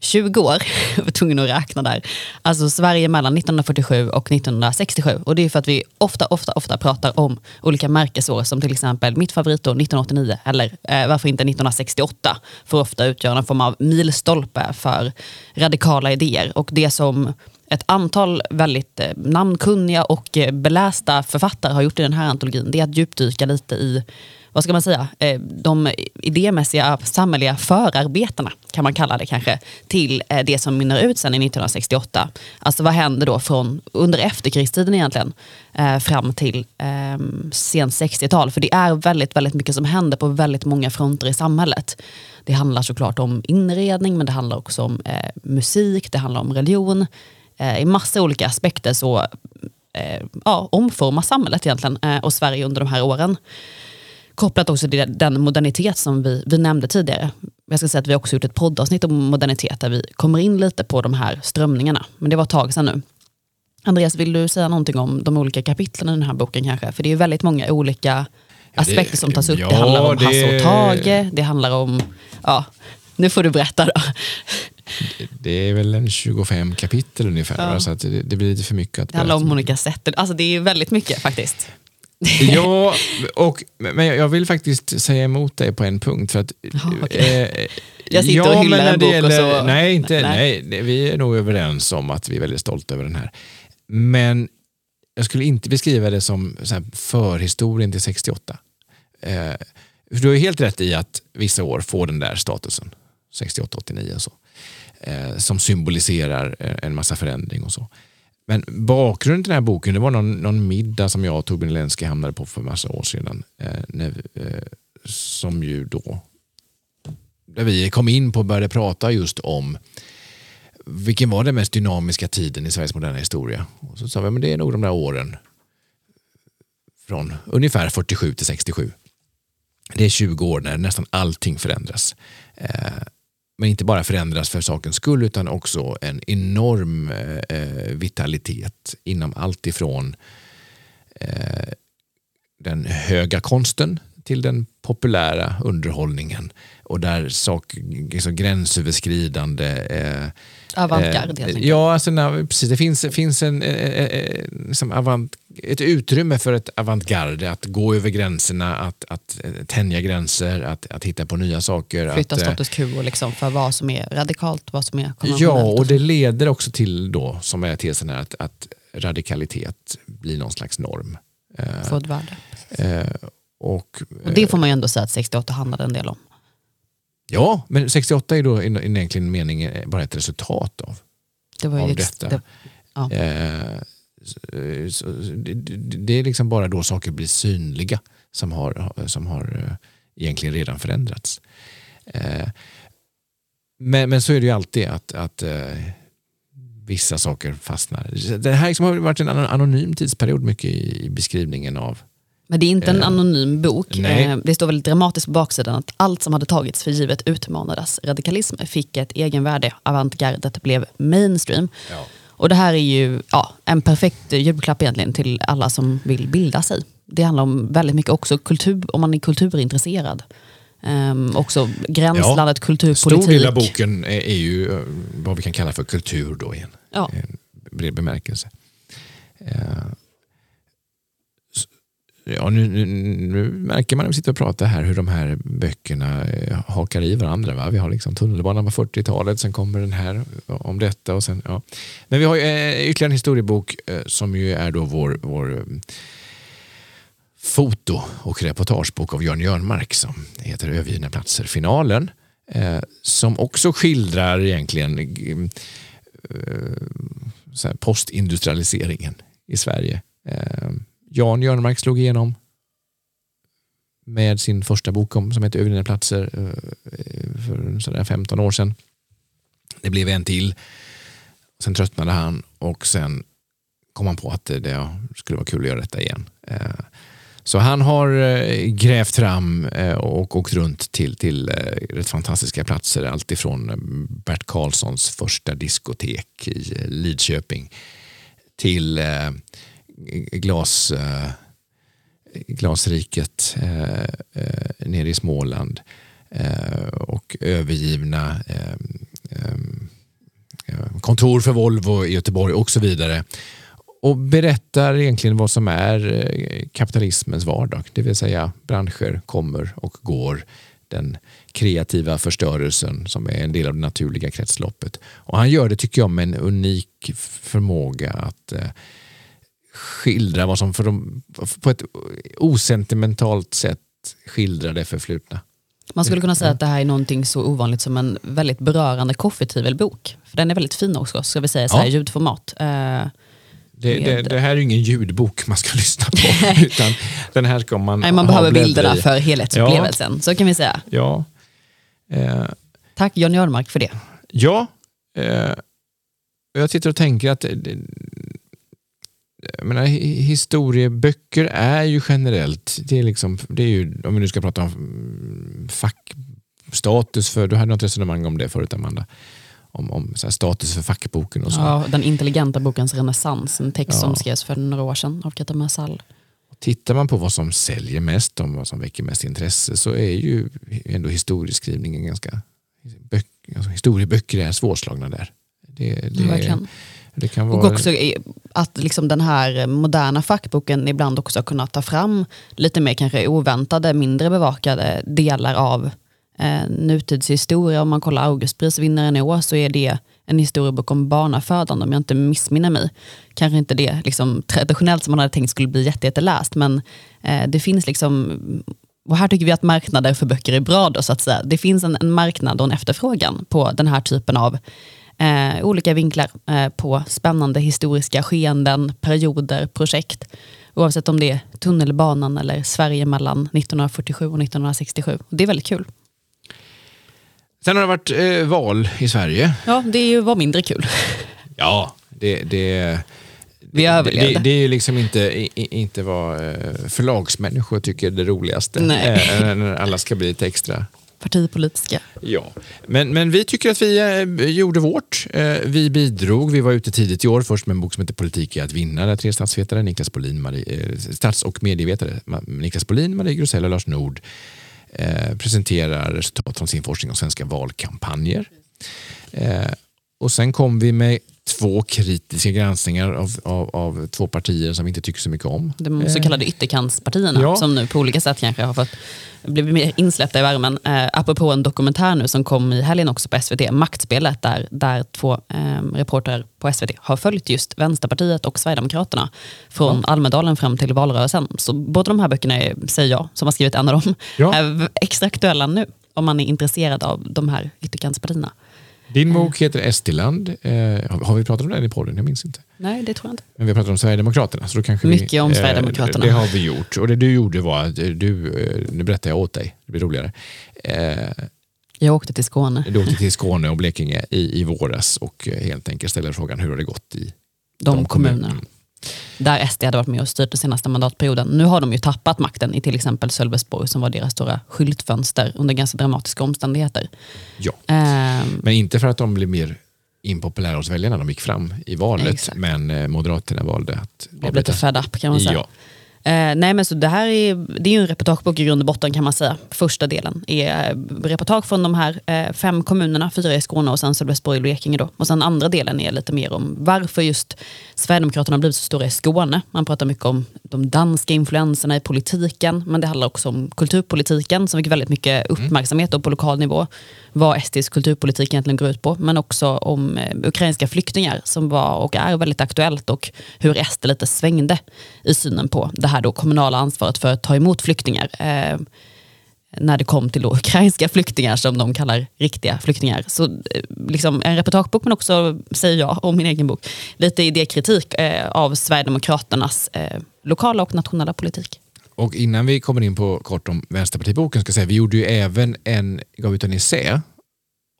20 år. Jag var tvungen att räkna där. Alltså Sverige mellan 1947 och 1967. Och det är för att vi ofta, ofta, ofta pratar om olika märkesår som till exempel mitt favoritår 1989 eller eh, varför inte 1968 får ofta utgöra en form av milstolpe för radikala idéer. Och det som ett antal väldigt eh, namnkunniga och eh, belästa författare har gjort i den här antologin det är att djupdyka lite i vad ska man säga, eh, de idémässiga samhälleliga förarbetena kan man kalla det kanske, till eh, det som mynnar ut sen i 1968. Alltså vad händer då från under efterkrigstiden egentligen eh, fram till eh, sen 60-tal? För det är väldigt, väldigt mycket som händer på väldigt många fronter i samhället. Det handlar såklart om inredning, men det handlar också om eh, musik, det handlar om religion. Eh, I massa olika aspekter så eh, ja, omformas samhället egentligen eh, och Sverige under de här åren kopplat också till den modernitet som vi, vi nämnde tidigare. Jag ska säga att vi också gjort ett poddavsnitt om modernitet där vi kommer in lite på de här strömningarna. Men det var ett tag sedan nu. Andreas, vill du säga någonting om de olika kapitlen i den här boken kanske? För det är ju väldigt många olika det- aspekter som tas upp. det ja, handlar om det- Hasse och Tage, det handlar om, ja, nu får du berätta då. Det är väl en 25 kapitel ungefär, Ja. så det, det blir lite för mycket att Det handlar om Monica Zetterlund, alltså det är väldigt mycket faktiskt. Ja, och, men jag vill faktiskt säga emot dig på en punkt. För att, Ja, okej. eh, Jag sitter och ja, hyllar men när en bok och gäller- så- Nej, inte, Nej. nej. vi är nog överens om att vi är väldigt stolta över den här. Men jag skulle inte beskriva det som förhistorien till 68. Eh, du har ju helt rätt i att vissa år får den där statusen, 68, 89 och så, eh, som symboliserar eh, en massa förändring och så. Men bakgrunden till den här boken det var någon, någon middag som jag och Torbjörn Lenski hamnade på för massa år sedan. Eh, när, eh, som ju då, där vi kom in på och började prata just om vilken var den mest dynamiska tiden i Sveriges moderna historia? Och så sa vi men det är nog de där åren från ungefär 47 till 67. Det är 20 år när nästan allting förändras. Eh, men inte bara förändras för sakens skull utan också en enorm eh, eh vitalitet inom allt ifrån eh, den höga konsten till den populära underhållningen och där saker, liksom gränsöverskridande eh, Avantgarde eh, Ja, alltså, nej, precis. Det finns, finns en, eh, eh, liksom avant, ett utrymme för ett avantgarde, att gå över gränserna, att, att eh, tänja gränser, att, att hitta på nya saker. Flytta att, eh, status quo liksom för vad som är radikalt, vad som är Ja, och det leder också till då, som är tesen här, att, att radikalitet blir någon slags norm. Får ett värde. Eh, och, Och det får man ju ändå säga att 68 handlade en del om. ja, men 68 är då i egentligen mening eh, bara ett resultat av Det var av ett- detta. det- ja. Eh, det, är liksom bara då saker blir synliga som har, som har eh, egentligen redan förändrats. Eh, men, men så är det ju alltid att, att eh, vissa saker fastnar. Det här liksom har varit en anonym tidsperiod mycket i, i beskrivningen av Men det är inte en Eh, anonym bok. nej. Eh, Det står väldigt dramatiskt på baksidan att allt som hade tagits för givet utmanades. Radikalism fick ett egenvärde, avantgardet blev mainstream. Ja. Och det här är ju ja, en perfekt julklapp egentligen till alla som vill bilda sig. Det handlar om väldigt mycket också kultur, om man är kulturintresserad. Um, också gränslandet Stor kulturpolitik. del av boken är, är ju eh, vad vi kan kalla för kultur då i en Ja. en bred bemärkelse. Ja, nu, nu, nu märker man när vi sitter och pratar här hur de här böckerna eh, hakar i varandra. Va? Vi har liksom tunnelbanan på 40-talet, sen kommer den här om detta. Och sen, ja. Men vi har ju eh, ytterligare en historiebok eh, som ju är då vår, vår mm, foto och reportagebok av Jörn Jörnmark som heter Övergivna platser, finalen. Eh, som också skildrar egentligen eh, postindustrialiseringen i Sverige. Eh, Jan Jörnmark slog igenom med sin första bok om, som heter Övergivna platser eh, eh, för sådär 15 år sedan. Det blev en till. Sen tröttnade han och sen kom han på att det, skulle vara kul att göra detta igen. Eh, så han har grävt fram och åkt runt till, till rätt fantastiska platser. Allt ifrån Bert Karlssons första diskotek i Lidköping till eh, glas, eh, Glasriket eh, eh, nere i Småland eh, och övergivna eh, kontor för Volvo i Göteborg och så vidare och berättar egentligen vad som är kapitalismens vardag. Det vill säga branscher kommer och går. Den kreativa förstörelsen som är en del av det naturliga kretsloppet. Och han gör det tycker jag med en unik förmåga att eh, skildra vad som för dem, på ett osentimentalt sätt skildrar det förflutna. Man skulle kunna säga att det här är någonting så ovanligt som en väldigt berörande. För den är väldigt fin också, ska vi säga, så här, Ja. ljudformat. Eh, Det, det, det här är ju ingen ljudbok man ska lyssna på. utan den här ska man nej, man behöver bilderna i. för helhetsupplevelsen, så kan vi säga. Ja. Eh, Tack Jan Jörnmark för det. Ja, eh, jag sitter och tänker att jag menar, hi- historieböcker är ju generellt, det är, liksom, det är ju, om vi nu ska prata om mm, fackstatus, för du hade något resonemang om det förut Amanda, om, om status för fackboken och så. Ja, den intelligenta bokens renässans, en text Ja. som skrevs för några år sedan av Kata Marsall. Tittar man på vad som säljer mest, om vad som väcker mest intresse, så är ju ändå historieskrivningen ganska, böck, alltså, historieböcker är svårslagna där. Det, det, Ja, verkligen. Vara... Och också att liksom den här moderna fackboken ibland också har kunnat ta fram lite mer kanske oväntade, mindre bevakade delar av eh, nutidshistoria, om man kollar Augustprisvinnaren i år så är det en historiebok om barnafödande om jag inte missminner mig. Kanske inte det liksom, traditionellt som man hade tänkt skulle bli jätteläst men eh, det finns liksom och här tycker vi att marknader för böcker är bra. Då, så att säga. Det finns en, en marknad och en efterfrågan på den här typen av eh, olika vinklar eh, på spännande historiska skeenden, perioder, projekt. Oavsett om det är tunnelbanan eller Sverige mellan 1947 och 1967. Det är väldigt kul. Sen har det varit eh, val i Sverige. Ja, det var mindre kul. Ja, det, det, Vi överlevde. det, det är ju liksom inte, inte vad eh, förlagsmänniskor tycker är det roligaste. Nej. Eh, När alla ska bli lite extra Partipolitiska. Ja, men, men vi tycker att vi eh, gjorde vårt. Eh, vi bidrog. Vi var ute tidigt i år först med en bok som heter Politik är att vinna där tre statsvetare, Niklas Bolin, Marie, eh, stats och medievetare, Niklas Bolin, Marie Grosell och Lars Nord eh, presenterar resultat från sin forskning om svenska valkampanjer. Eh, och sen kom vi med två kritiska granskningar av, av, av två partier som vi inte tycker så mycket om. De så kallade ytterkantspartierna Ja. som nu på olika sätt kanske har fått blivit mer insläppta i värmen. Eh, apropå en dokumentär nu som kom i helgen också på SVT, Maktspelet, där, där två eh, reportrar på SVT har följt just Vänsterpartiet och Sverigedemokraterna från Almedalen fram till valrörelsen. Så båda de här böckerna är, säger jag, som har skrivit en av dem, Ja. är extra aktuella nu om man är intresserad av de här ytterkantspartierna. Din bok heter Estiland. Eh, har- vi pratat om den i podden? Jag minns inte. Nej, det tror jag inte. Men vi har pratat om Sverigedemokraterna. Så då kanske Mycket vi, om eh, Sverigedemokraterna. Det har vi gjort. Och det du gjorde var att du, eh, nu berättar jag åt dig, det blir roligare. Eh, Jag åkte till Skåne. Du åkte till Skåne och Blekinge i, i våras och eh, helt enkelt ställer frågan hur har det gått i de, kommunerna. kommunerna? Där SD hade varit med och styrt den senaste mandatperioden. Nu har de ju tappat makten i till exempel Sölvesborg som var deras stora skyltfönster under ganska dramatiska omständigheter. Ja, Ehm, men inte för att de blev mer impopulära hos väljarna. De gick fram i valet, Exakt. men eh, Moderaterna valde att blev lite fed up kan man säga. Ja. Eh, nej men så det här är, det är ju en reportagebok i grund och botten kan man säga. Första delen är eh, reportage från de här eh, fem kommunerna, fyra i Skåne och sen Sölvesborg och Blekinge. Då. Och sen andra delen är lite mer om varför just Sverigedemokraterna har blivit så stora i Skåne. Man pratar mycket om de danska influenserna i politiken, men det handlar också om kulturpolitiken som fick väldigt mycket uppmärksamhet då på lokal nivå. Vad SDs kulturpolitik egentligen går ut på, men också om eh, ukrainska flyktingar som var och är väldigt aktuellt och hur SD lite svängde i synen på det det här då kommunala ansvaret för att ta emot flyktingar. Eh, när det kom till då ukrainska flyktingar som de kallar riktiga flyktingar. Så eh, liksom en reportagebok men också, säger jag om min egen bok, lite idékritik eh, av Sverigedemokraternas eh, lokala och nationella politik. Och innan vi kommer in på kort om Vänsterpartiboken ska jag säga, vi gjorde ju även en, gav ut en essä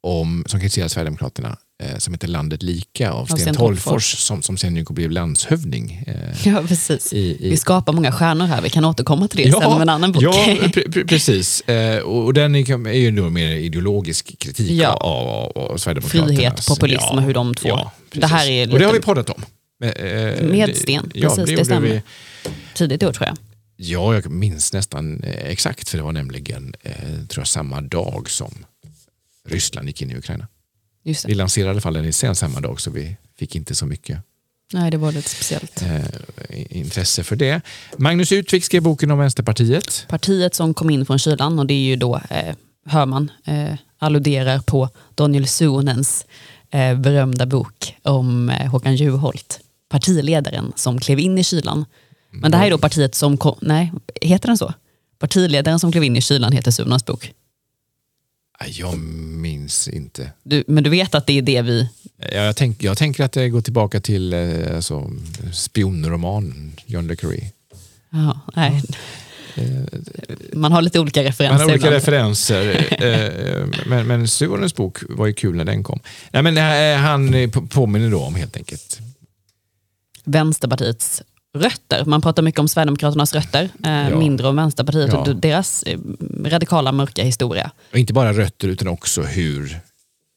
om, som kritiserar Sverigedemokraterna som heter Landet lika av Sten, Sten Tolgfors Tolgfors. som, som sen ju blev landshövding. Eh, Ja, precis. i, i, Vi skapar många stjärnor här, vi kan återkomma till det sen med en annan bok. Ja, pre- pre- precis. Eh, och den är, ju nog mer ideologisk kritik Ja. av, av, av Sverigedemokraternas... Frihet, populism och hur de två- Ja, Det här är Och det har lite- vi poddat om. Med, eh, Med det- Sten, ja, precis, det gjorde stämmer. vi. Tidigt i år tror jag. Ja, jag minns nästan eh, exakt för det var nämligen eh, tror jag, samma dag som Ryssland gick in i Ukraina. Vi lanserade i alla fall den sen samma dag så vi fick inte så mycket Nej, det var lite speciellt. eh, intresse för det. Magnus Utvik skrev boken om Vänsterpartiet. Partiet som kom in från kylan och det är ju då, eh, hör man, eh, alluderar på Daniel Suhonens eh, berömda bok om eh, Håkan Juholt, partiledaren som klev in i kylan. Men det här är då partiet som kom, nej, heter den så? Partiledaren som klev in i kylan heter Suhonens bok. Jag minns inte. Du, men du vet att det är det vi... Ja, Jag, tänk, jag tänker att det går tillbaka till eh, alltså, spionroman John le Carré. Ja, nej. Man har lite olika referenser. Man har olika ibland. referenser. eh, men men Suhonens bok var ju kul när den kom. Nej, men, eh, han eh, på- påminner då om helt enkelt. Vänsterpartiets rötter. Man pratar mycket om Sverigedemokraternas rötter, eh, Ja. mindre om Vänsterpartiet Ja. och deras eh, radikala mörka historia. Och inte bara rötter utan också hur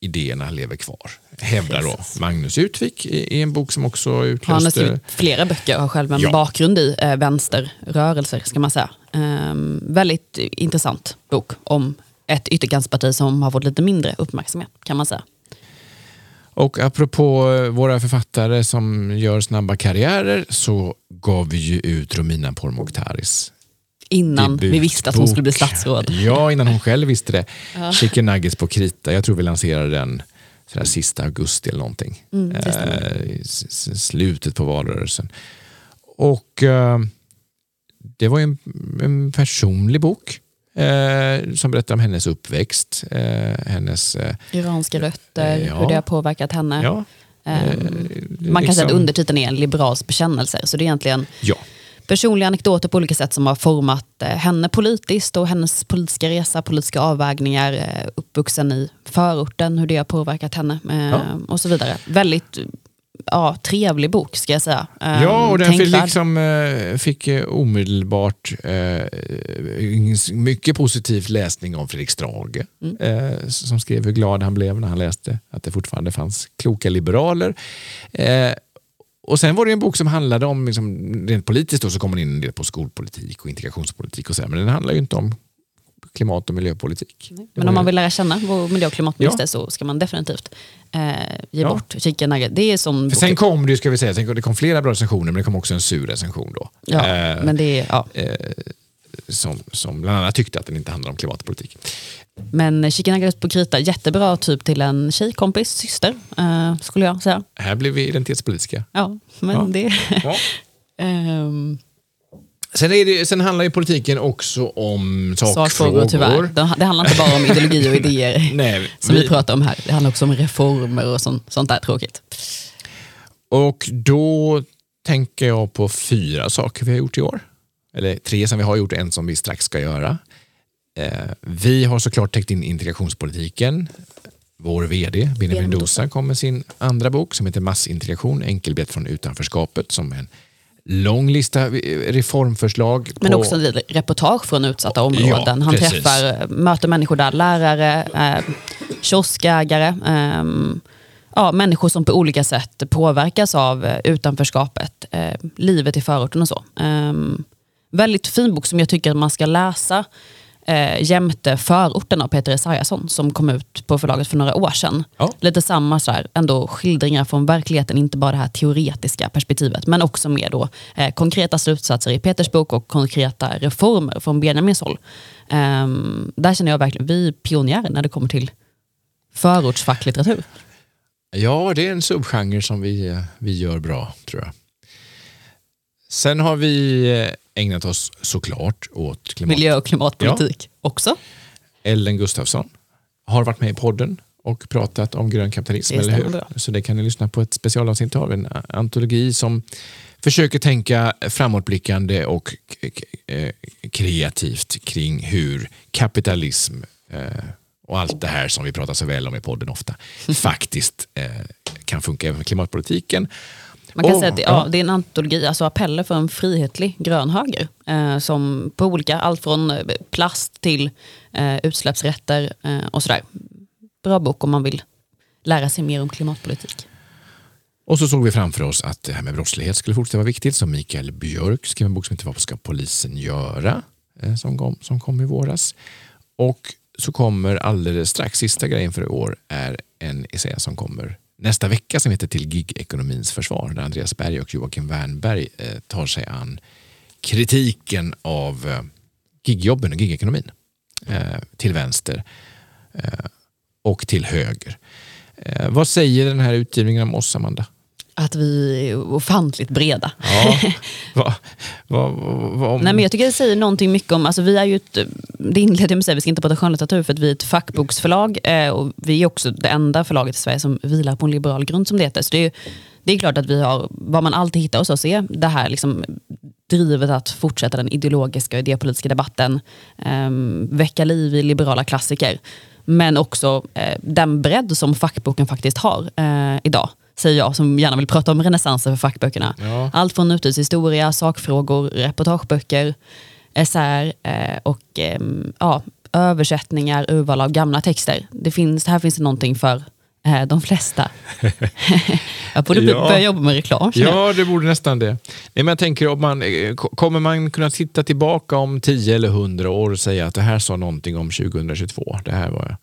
idéerna lever kvar. Hävdar då. Magnus Utvik i, en bok som också Han har utlöste... skrivit flera böcker och har själv en Ja. bakgrund i eh, vänsterrörelser, ska man säga. Ehm, väldigt intressant bok om ett ytterkantsparti som har fått lite mindre uppmärksamhet, kan man säga. Och apropå eh, våra författare som gör snabba karriärer så gav vi ju ut Romina Pourmokhtaris Innan vi visste att hon skulle bli statsråd. Ja, innan hon själv visste det. Chicken Nuggets på krita. Jag tror vi lanserade den sådär sista augusti eller någonting. Mm. Eh, slutet på valrörelsen. Och eh, det var ju en, en personlig bok eh, som berättar om hennes uppväxt, eh, hennes... Eh, Iranska rötter, Ja. hur det har påverkat henne. ja, eh, Man kan säga att liksom- undertiteln är en liberals bekännelse. Så det är egentligen Ja, personliga anekdoter på olika sätt som har format eh, henne politiskt och hennes politiska resa, politiska avvägningar, eh, uppvuxen i förorten, hur det har påverkat henne eh, och så vidare. Väldigt ja, trevlig bok ska jag säga. Ja, och den fick, tänkvärd. liksom, eh, fick eh, omedelbart eh, mycket positiv läsning om Fredrik Strage Mm. eh, som skrev hur glad han blev när han läste att det fortfarande fanns kloka liberaler. Eh, och sen var det en bok som handlade om, liksom, rent politiskt, då, så kom man in en del på skolpolitik och integrationspolitik och så, men den handlar ju inte om klimat och miljöpolitik. Det Men om man ju- vill lära känna vår miljö och klimatminister så ska man definitivt eh, ge Ja. bort Chicken Nugget. Det är sån För sen kom det ju, ska vi säga, sen det kom flera bra recensioner men det kom också en sur recension då. ja, Eh, men, det ja. som, som bland annat tyckte att den inte handlar om klimatpolitik. men Chicken Nugget på krita, jättebra typ till en tjejkompis, syster, eh, skulle jag säga. Här blev vi identitetspolitiska. Ja, men Ja. det... Ja. Sen, är det, sen handlar ju politiken också om sakfrågor. sakfrågor tyvärr. Det handlar inte bara om ideologi och idéer Nej, som vi vi- pratar om här. Det handlar också om reformer och sånt, sånt där tråkigt. Och då tänker jag på fyra saker vi har gjort i år. Eller tre som vi har gjort, en som vi strax ska göra. Eh, vi har såklart täckt in integrationspolitiken. Vår vd, Benjamin Dosa, kom med sin andra bok som heter Massintegration, enkelbiljett från utanförskapet som en lång lista eh, reformförslag. Men på, också en reportage från utsatta områden. Ja, Han precis. träffar, möter människor där, lärare, eh, kioskägare, ehm, ja, människor som på olika sätt påverkas av eh, utanförskapet, eh, livet i förorten och så. Ehm, väldigt fin bok som jag tycker att man ska läsa eh, jämte förorten av Peter Esaiasson som kom ut på förlaget för några år sedan. Ja. Lite samma så här, ändå skildringar från verkligheten, inte bara det här teoretiska perspektivet, men också mer då, eh, konkreta slutsatser i Peters bok och konkreta reformer från Benjamins håll. Ehm, där känner jag verkligen, vi är pionjärer när det kommer till förortsfacklitteratur. Ja, det är en subgenre som vi, eh, vi gör bra, tror jag. Sen har vi eh, ägnat oss såklart åt klimat. Miljö och klimatpolitik också. Ellen Gustafsson har varit med i podden och pratat om grön kapitalism, eller hur? bra. Så det kan ni lyssna på ett specialavsnitt av, en antologi som försöker tänka framåtblickande och eh, kreativt kring hur kapitalism eh, och allt det här som vi pratar så väl om i podden ofta faktiskt eh, kan funka även med klimatpolitiken. Man kan Och- säga att det, ja, det är en antologi, alltså appeller för en frihetlig grön höger. Eh, som på olika, allt från eh, plast till eh, utsläppsrätter eh, och sådär. Bra bok om man vill lära sig mer om klimatpolitik. Och så såg vi framför oss att det här med brottslighet skulle fortsätta vara viktigt. Så Mikael Björk skrev en bok som heter Vad ska polisen göra? Eh, Som kom, som kom i våras. Och så kommer alldeles strax, sista grejen för i år, är en essä som kommer nästa vecka som heter Till gigekonomins försvar. Där Andreas Berg och Joakim Wernberg eh, tar sig an kritiken av eh, gigjobben och gigekonomin. Eh, till vänster och till höger. Vad säger den här utgivningen om oss, Amanda? Att vi är ofantligt breda. Ja. vad, vad, vad, Nej, men jag tycker det säger någonting mycket om, alltså vi är ju ett, det inledde jag med att säga, vi ska inte prata skönlitteratur för att vi är ett fackboksförlag eh, och vi är också det enda förlaget i Sverige som vilar på en liberal grund som det heter. Så det är, ju- det är klart att vi har, vad man alltid hittar hos oss är det här liksom, drivet att fortsätta den ideologiska och idépolitiska debatten, eh, väcka liv i liberala klassiker. Men också eh, den bredd som fackboken faktiskt har eh, idag, säger jag som gärna vill prata om renässansen för fackböckerna. Ja. Allt från nutidshistoria, sakfrågor, reportageböcker, essäer eh, och ehm, ja, översättningar, urval av gamla texter. Det finns, här finns det någonting för eh, de flesta. jag borde Ja. börja jobba med reklam. Ja, det borde nästan det. Nej, men jag tänker, om man, eh, ko- kommer man kunna titta tillbaka om 10 eller 100 år och säga att det här sa någonting om 2022? Det här var...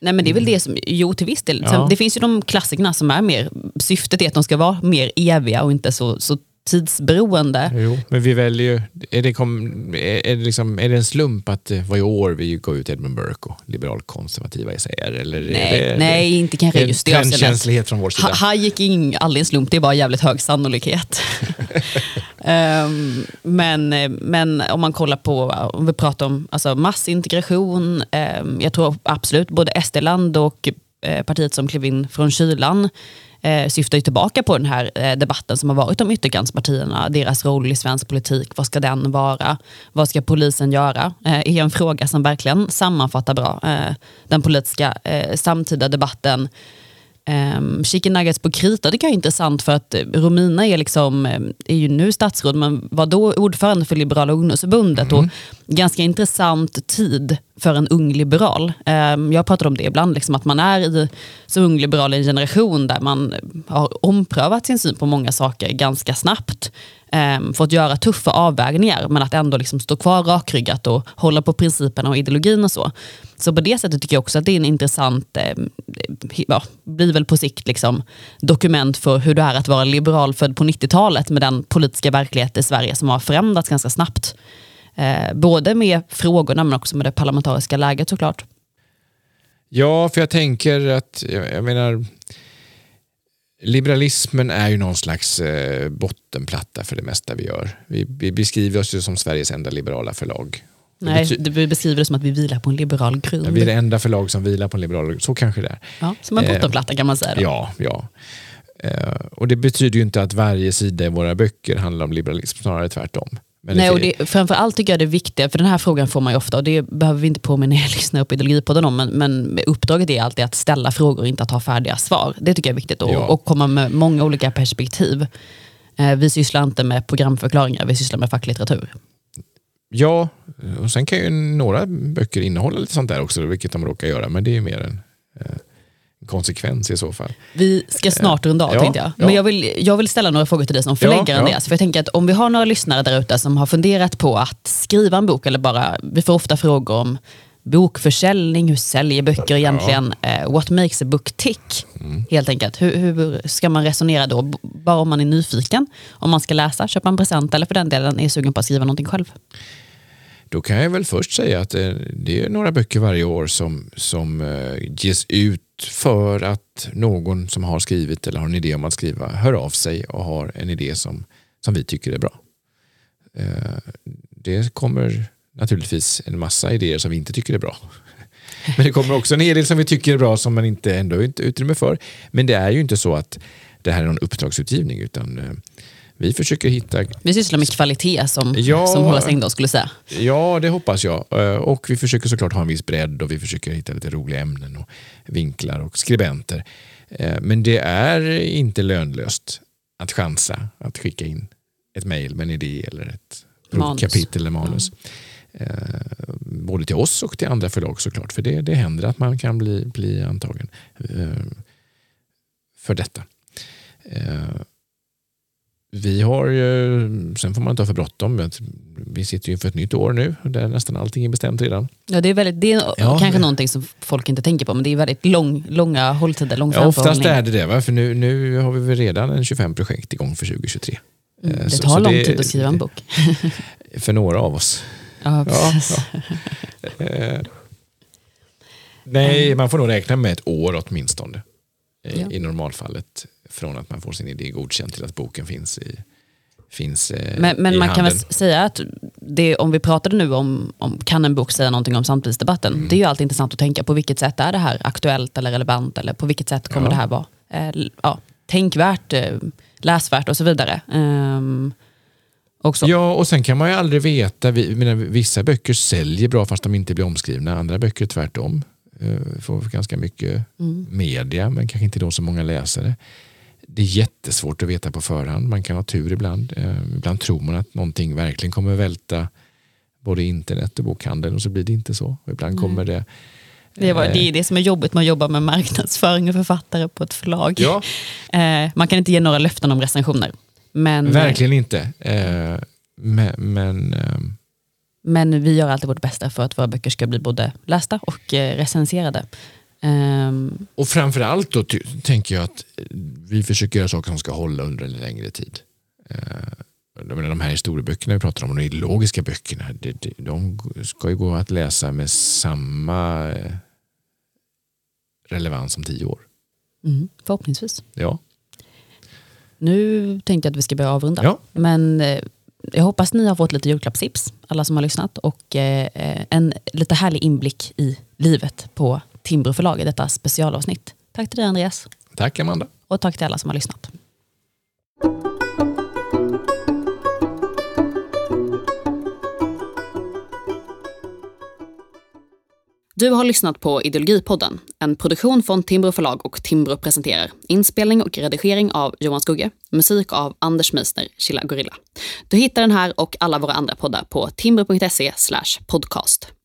Nej, men det är väl det som, jo till viss del. Ja. Det finns ju de klassikerna som är mer, syftet är att de ska vara mer eviga och inte så, så tidsberoende. Jo, men vi väljer ju... Är det, kom, är, är, det liksom, är det en slump att det var i år vi går ut Edmund Burke och liberalkonservativa essäer? Eller Nej, är det, nej, inte kanske är det just det avseendet. trendkänslighet från vår sida? Ha- Här gick ing, aldrig en slump, det är bara jävligt hög sannolikhet. Um, men, men om man kollar på, om vi pratar om alltså massintegration, um, jag tror absolut både SD-land och eh, partiet som klev in från kylan eh, syftar ju tillbaka på den här eh, debatten som har varit om ytterkantspartierna, deras roll i svensk politik, vad ska den vara? Vad ska polisen göra? Eh, är en fråga som verkligen sammanfattar bra eh, den politiska eh, samtida debatten Um, chicken nuggets på krita tycker jag är intressant för att eh, Romina är, liksom, eh, är ju nu statsråd men var då ordförande för Liberala ungdomsförbundet. Och ganska intressant tid för en ung liberal. Um, jag pratar om det ibland, liksom, att man är i, som ung liberal i en generation där man har omprövat sin syn på många saker ganska snabbt eh, fått göra tuffa avvägningar men att ändå liksom stå kvar rakryggat och hålla på principerna och ideologin och så. Så på det sättet tycker jag också att det är en intressant, ehm, eh, ja, blir väl på sikt liksom, dokument för hur det är att vara liberal född på 90-talet med den politiska verklighet i Sverige som har förändrats ganska snabbt. Eh, både med frågorna men också med det parlamentariska läget såklart. Ja, för jag tänker att, jag, jag menar, liberalismen är ju någon slags eh, bottenplatta för det mesta vi gör. Vi, vi beskriver oss ju som Sveriges enda liberala förlag. Nej, du beskriver det som att vi vilar på en liberal grund. Ja, vi är det enda förlag som vilar på en liberal Så kanske det är. Ja, som en Eh, bottenplatta kan man säga. Då. Ja, ja. Eh, och det betyder ju inte att varje sida i våra böcker handlar om liberalism, snarare tvärtom. Men Nej, och det, framförallt tycker jag det är viktigt, för den här frågan får man ju ofta och det behöver vi inte påminna er lyssnare på Ideologipodden om, men, men uppdraget är alltid att ställa frågor och inte att ha färdiga svar. Det tycker jag är viktigt och, Ja. och komma med många olika perspektiv. Eh, vi sysslar inte med programförklaringar, vi sysslar med facklitteratur. Ja, och sen kan ju några böcker innehålla lite sånt där också, vilket de råkar göra, men det är ju mer en eh, konsekvens i så fall. Vi ska snart runda av Ja, tänkte jag. ja. Men jag vill, jag vill ställa några frågor till dig som förläggare Ja, ja. Andreas. För jag tänker att om vi har några lyssnare där ute som har funderat på att skriva en bok eller bara, vi får ofta frågor om bokförsäljning, hur säljer böcker egentligen? Eh, what makes a book tick? Mm. Helt enkelt. Hur, hur ska man resonera då? Bara om man är nyfiken, om man ska läsa, köpa en present eller för den delen är sugen på att skriva någonting själv. Då kan jag väl först säga att eh, det är några böcker varje år som, som eh, ges ut för att någon som har skrivit eller har en idé om att skriva hör av sig och har en idé som, som vi tycker är bra. Eh, det kommer naturligtvis en massa idéer som vi inte tycker är bra. Men det kommer också en hel del som vi tycker är bra som man inte ändå inte har utrymme för. Men det är ju inte så att det här är någon uppdragsutgivning utan eh, vi försöker hitta Vi sysslar med kvalitet som, Ja. som Horace Engdahl skulle säga. Ja, det hoppas jag. Eh, Och vi försöker såklart ha en viss bredd och vi försöker hitta lite roliga ämnen och vinklar och skribenter. Eh, Men det är inte lönlöst att chansa att skicka in ett mejl med en idé eller ett Manus. kapitel eller manus. Eh, Både till oss och till andra förlag såklart. För det, det händer att man kan bli, bli antagen för detta. Eh, vi har ju, sen får man inte ha för bråttom. men Vi sitter ju inför ett nytt år nu där nästan allting är bestämt redan. Ja, det är, väldigt, det är Ja, kanske det- någonting som folk inte tänker på, men det är väldigt lång, långa hålltider, lång Ja, oftast är det det, va? för nu, nu har vi väl redan en 25 projekt igång för 2023. Mm, Eh, det så- tar så lång det- tid att skriva en bok. För några av oss. Ja, Ja, precis. Eh, nej, man får nog räkna med ett år åtminstone. I, Ja. I normalfallet. Från att man får sin idé godkänd till att boken finns i, finns, eh, Men, men man kan handeln. väl säga att det, om vi pratade nu om, om kan en bok säga någonting om samtidsdebatten, Mm. det är ju alltid intressant att tänka på vilket sätt är det här aktuellt eller relevant eller på vilket sätt kommer Ja. det här vara eh, ja, tänkvärt, eh, läsvärt och så vidare. Ehm, också. Ja, och sen kan man ju aldrig veta. Vi, menar, vissa böcker säljer bra fast de inte blir omskrivna. Andra böcker tvärtom. Eh, Får ganska mycket Mm. media men kanske inte då så många läsare. Det är jättesvårt att veta på förhand. Man kan ha tur ibland. Eh, Ibland tror man att någonting verkligen kommer välta både internet och bokhandeln och så blir det inte så. Och ibland kommer det... Det, var, eh, det är det som är jobbigt med att jobba med marknadsföring och författare på ett förlag. Ja, Eh, man kan inte ge några löften om recensioner. Men, verkligen inte. Men, men ehm, men vi gör alltid vårt bästa för att våra böcker ska bli både lästa och recenserade. Ehm, Och framförallt då tänker jag att vi försöker göra saker som ska hålla under en längre tid. de här historieböckerna vi pratar om, de ideologiska böckerna, de ska ju gå att läsa med samma eh, relevans om tio år. Mm, förhoppningsvis. Ja. Nu tänkte jag att vi ska börja avrunda. Ja. Men eh, jag hoppas ni har fått lite julklappstips, alla som har lyssnat, och eh, en lite härlig inblick i livet på Timbro förlag i detta specialavsnitt. Tack till dig Andreas. Tack Amanda. Och tack till alla som har lyssnat. Du har lyssnat på Ideologipodden, en produktion från Timbro förlag och Timbro presenterar. Inspelning och redigering av Johan Skugge, musik av Anders Meisner, Chilla Gorilla. Du hittar den här och alla våra andra poddar på timbro.se podcast.